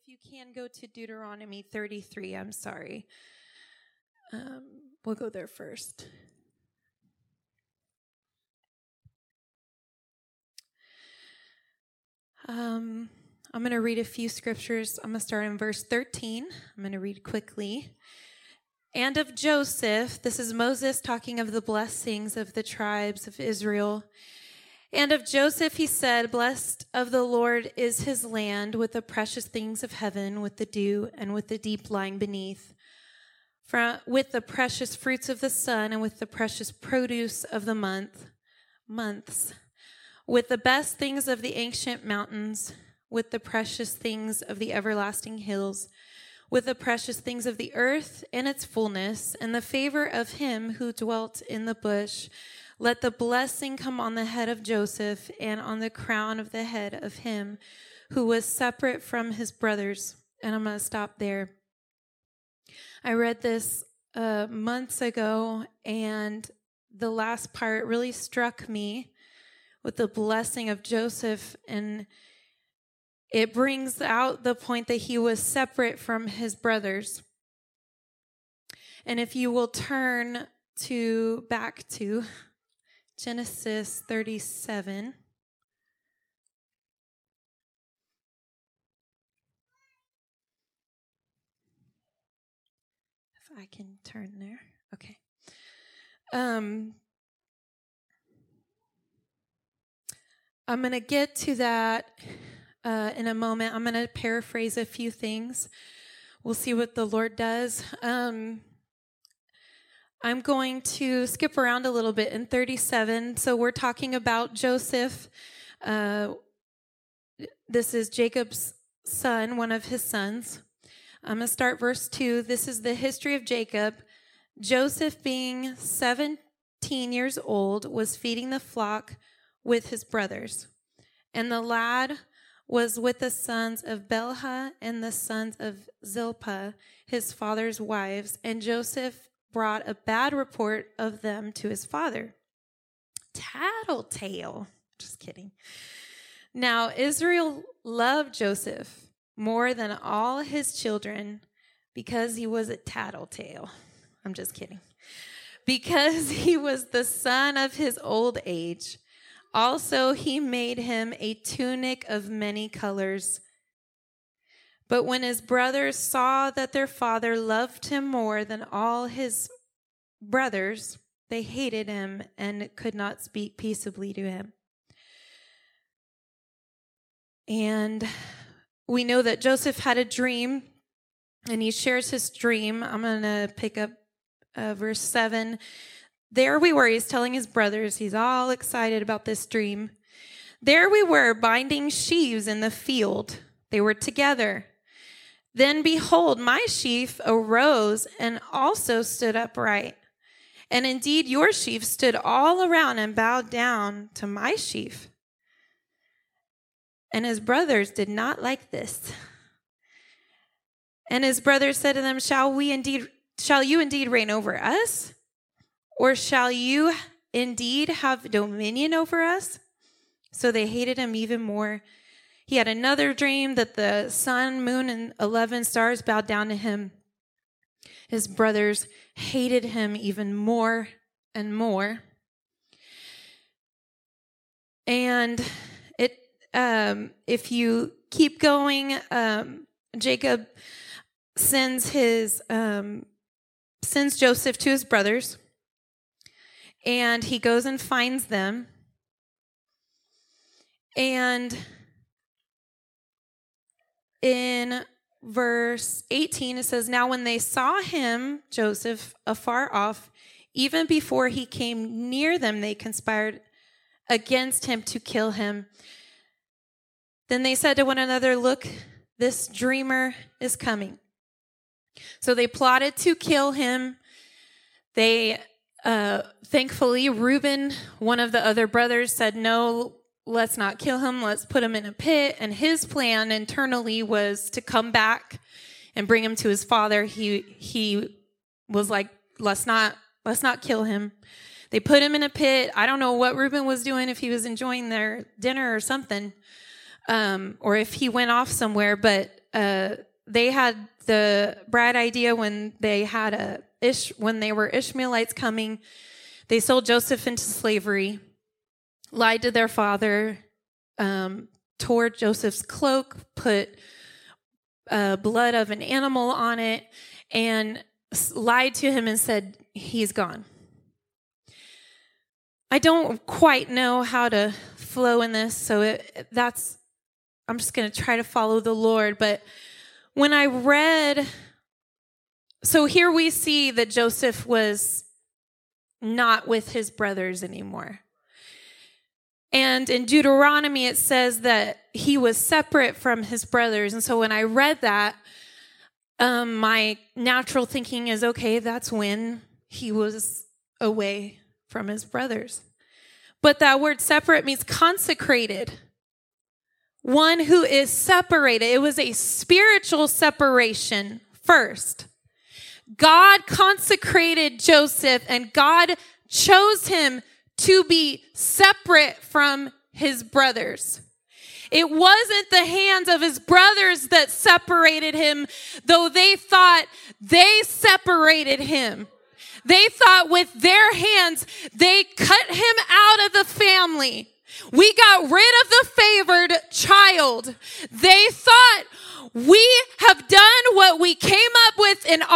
If you can go to Deuteronomy 33, I'm sorry. Um, we'll go there first. Um, I'm going to read a few scriptures. I'm going to start in verse 13. I'm going to read quickly. And of Joseph, this is Moses talking of the blessings of the tribes of Israel. And of Joseph he said, Blessed of the Lord is his land with the precious things of heaven, with the dew and with the deep lying beneath, from, with the precious fruits of the sun and with the precious produce of the month, months, with the best things of the ancient mountains, with the precious things of the everlasting hills, with the precious things of the earth and its fullness, and the favor of him who dwelt in the bush let the blessing come on the head of Joseph and on the crown of the head of him who was separate from his brothers. And I'm going to stop there. I read this uh, months ago, and the last part really struck me with the blessing of Joseph. And it brings out the point that he was separate from his brothers. And if you will turn to back to Genesis 37. If I can turn there. Okay. Um, I'm going to get to that uh, in a moment. I'm going to paraphrase a few things. We'll see what the Lord does. Um, I'm going to skip around a little bit in 37. So we're talking about Joseph. Uh, this is Jacob's son, one of his sons. I'm going to start verse 2. This is the history of Jacob. Joseph, being 17 years old, was feeding the flock with his brothers. And the lad was with the sons of Bilhah and the sons of Zilpah, his father's wives. And Joseph brought a bad report of them to his father. Tattletale. Just kidding. Now, Israel loved Joseph more than all his children because he was a tattletale. I'm just kidding. Because he was the son of his old age. Also, he made him a tunic of many colors but when his brothers saw that their father loved him more than all his brothers, they hated him and could not speak peaceably to him. And we know that Joseph had a dream, and he shares his dream. I'm going to pick up uh, verse 7. There we were, he's telling his brothers, he's all excited about this dream. There we were, binding sheaves in the field. They were together. Then behold, my sheaf arose and also stood upright. And indeed, your sheaf stood all around and bowed down to my sheaf. And his brothers did not like this. And his brothers said to them, Shall we indeed, shall you indeed reign over us? Or shall you indeed have dominion over us? So they hated him even more he had another dream that the sun, moon, and 11 stars bowed down to him. His brothers hated him even more and more. And it, um, if you keep going, um, Jacob sends his um, sends Joseph to his brothers, and he goes and finds them, and in verse 18, it says, Now when they saw him, Joseph, afar off, even before he came near them, they conspired against him to kill him. Then they said to one another, Look, this dreamer is coming. So they plotted to kill him. They, uh, thankfully, Reuben, one of the other brothers, said, No, let's not kill him, let's put him in a pit. And his plan internally was to come back and bring him to his father. He he was like, let's not let's not kill him. They put him in a pit. I don't know what Reuben was doing, if he was enjoying their dinner or something, um, or if he went off somewhere. But uh, they had the bright idea when they had a Ish, when they were Ishmaelites coming, they sold Joseph into slavery, lied to their father, um, tore Joseph's cloak, put uh, blood of an animal on it, and lied to him and said, He's gone. I don't quite know how to flow in this, so it, that's, I'm just going to try to follow the Lord. But when I read, so here we see that Joseph was not with his brothers anymore. And in Deuteronomy, it says that he was separate from his brothers. And so when I read that, um, my natural thinking is okay, that's when he was away from his brothers. But that word separate means consecrated. One who is separated. It was a spiritual separation first. God consecrated Joseph and God chose him to be separate from his brothers. It wasn't the hands of his brothers that separated him, though they thought they separated him. They thought with their hands, they cut him out of the family. We got rid of the favored child. They thought we have done what we came up with in our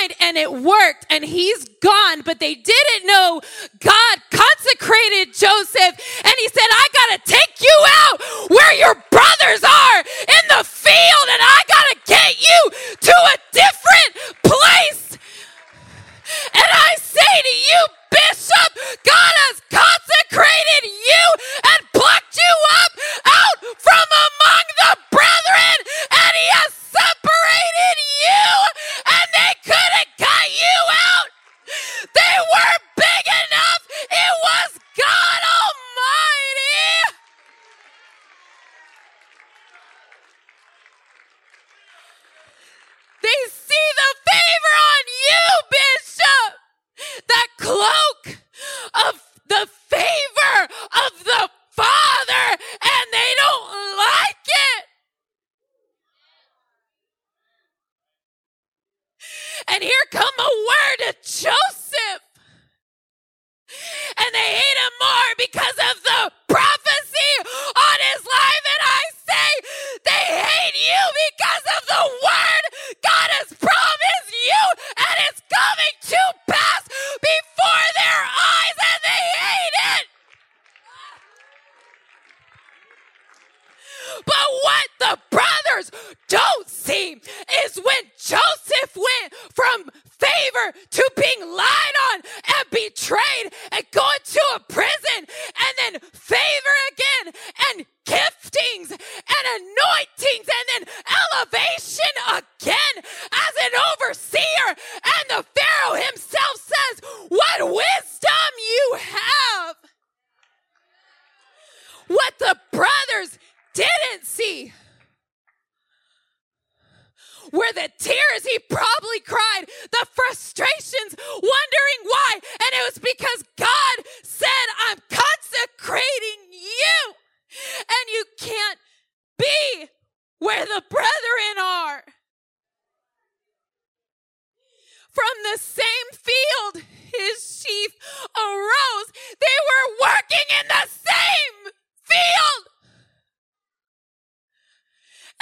mind and it worked and he's gone. But they didn't know God consecrated Joseph and he said, I gotta take you out where your brothers are in the field and I gotta get you to a different place. And I say to you, Bishop, God has consecrated you and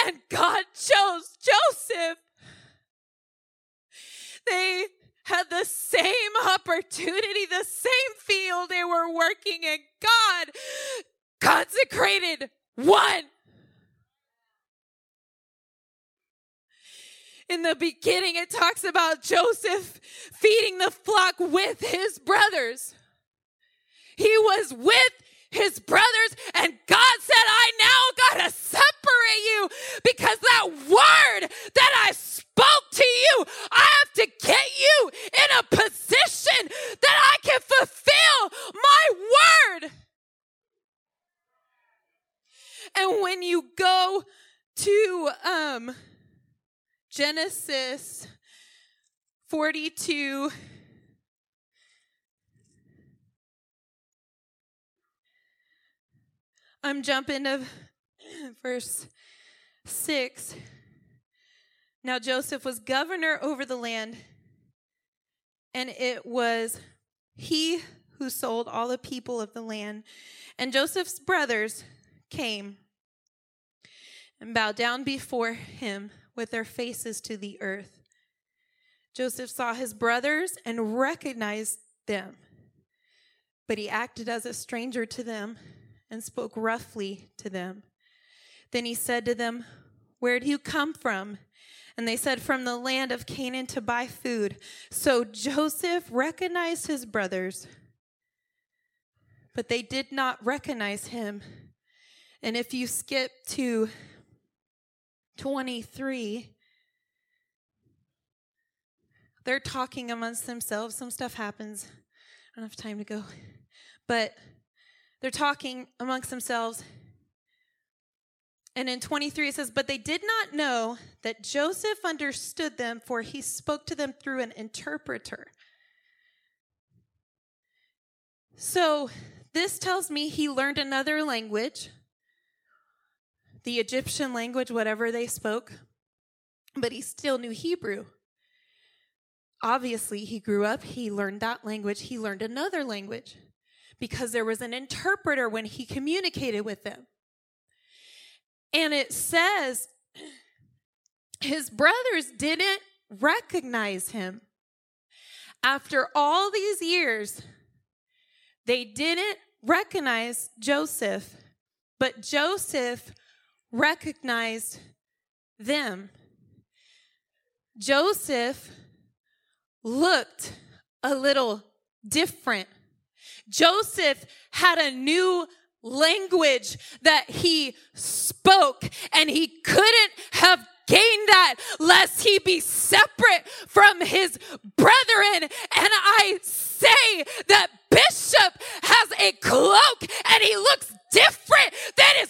And God chose Joseph. They had the same opportunity, the same field they were working in. God consecrated one. In the beginning, it talks about Joseph feeding the flock with his brothers. He was with his brothers, and God said, I now got to separate you because that word that I spoke to you, I have to get you in a position that I can fulfill my word. And when you go to um, Genesis 42, I'm jumping to verse 6. Now Joseph was governor over the land, and it was he who sold all the people of the land. And Joseph's brothers came and bowed down before him with their faces to the earth. Joseph saw his brothers and recognized them, but he acted as a stranger to them and spoke roughly to them. Then he said to them, Where do you come from? And they said, From the land of Canaan to buy food. So Joseph recognized his brothers, but they did not recognize him. And if you skip to 23, they're talking amongst themselves. Some stuff happens. I don't have time to go. But they're talking amongst themselves. And in 23, it says, But they did not know that Joseph understood them, for he spoke to them through an interpreter. So this tells me he learned another language the Egyptian language, whatever they spoke, but he still knew Hebrew. Obviously, he grew up, he learned that language, he learned another language because there was an interpreter when he communicated with them. And it says his brothers didn't recognize him. After all these years, they didn't recognize Joseph, but Joseph recognized them. Joseph looked a little different. Joseph had a new language that he spoke, and he couldn't have gained that lest he be separate from his brethren. And I say that Bishop has a cloak and he looks different than his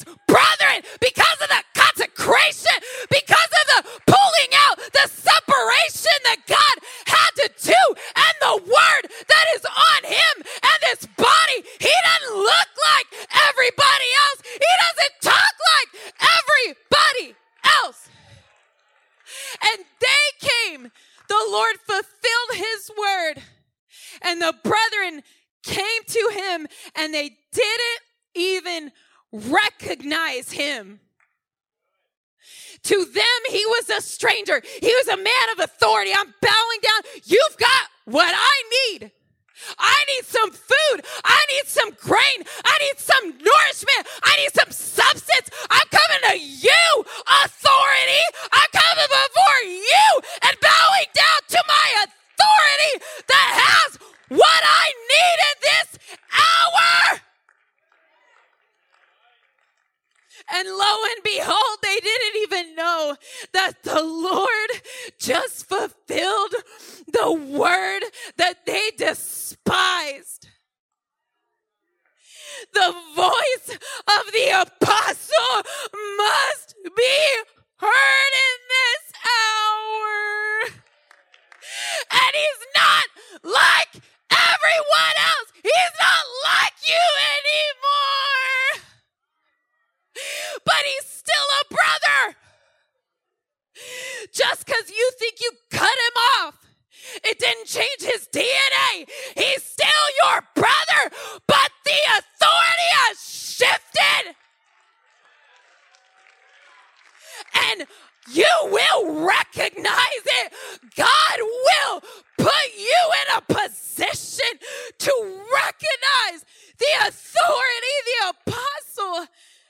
the authority the apostle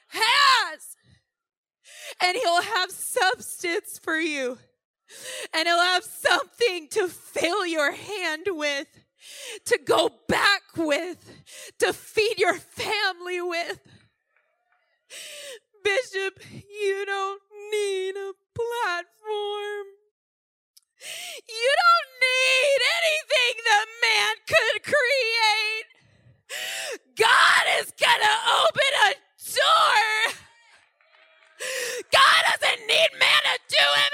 has. And he'll have substance for you. And he'll have something to fill your hand with, to go back with, to feed your family with. Bishop, you don't need a platform. You don't need anything that man could create. God is going to open a door. God doesn't need man to do him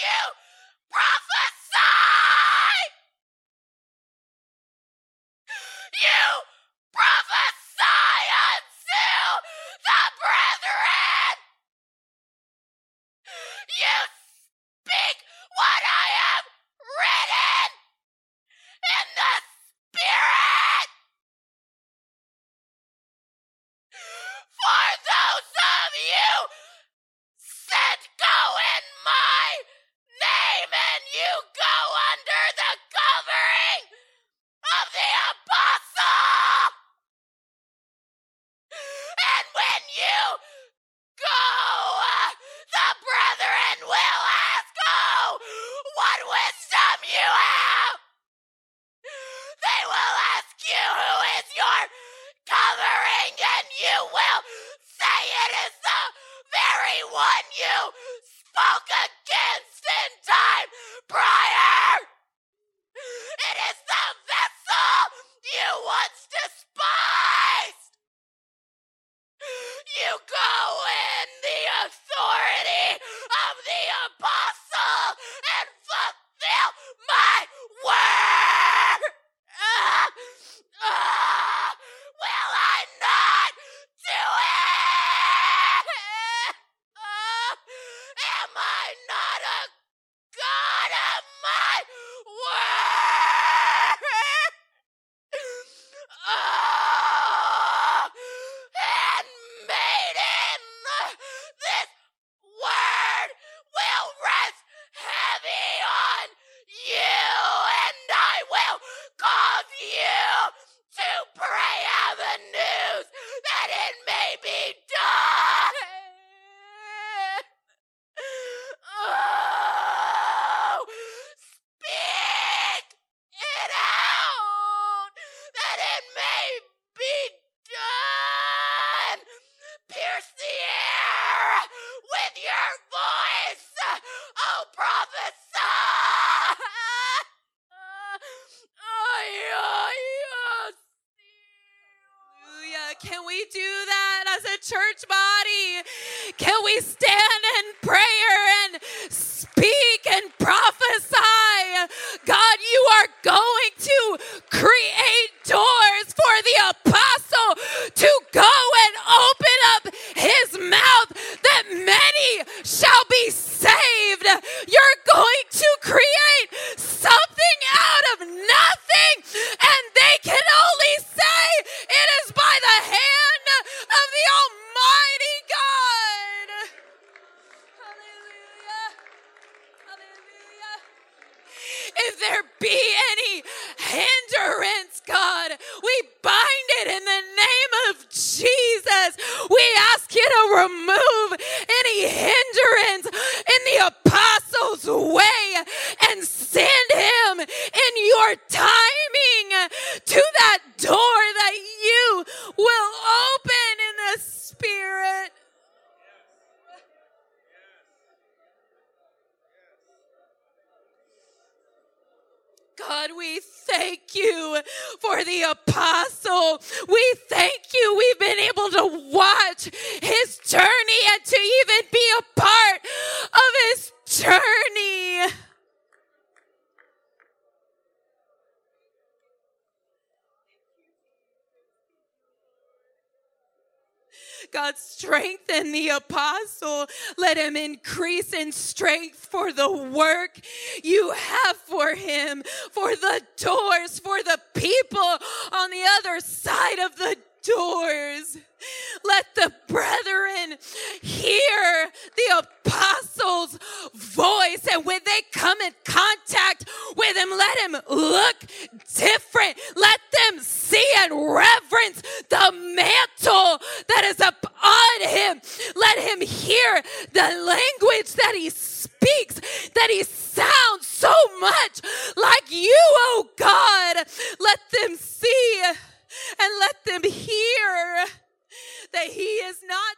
you prophesy! You prophesy unto the brethren! You speak what church body? Can we stand in prayer and speak and prophesy? God, you are going to create doors for the apostle to go and open up his mouth that many shall be saved. You're going to create something out of nothing, and they can only say it is by the hand of the Almighty God. Hallelujah. Hallelujah. If there be any hindrance, God, we bind it in the name of Jesus. We ask you to remove any hindrance in the apostle's way and send him in your timing to that door that you will open in the spirit. God, we thank you for the apostle. We thank you we've been able to watch his journey and to even be a part of his journey. God, strengthen the apostle. Let him increase in strength for the work you have for him, for the doors, for the people on the other side of the doors. Let the brethren hear the apostles' voice, and when they come in contact with him, let him look different. Let see and reverence the mantle that is upon him. Let him hear the language that he speaks, that he sounds so much like you, oh God. Let them see and let them hear that he is not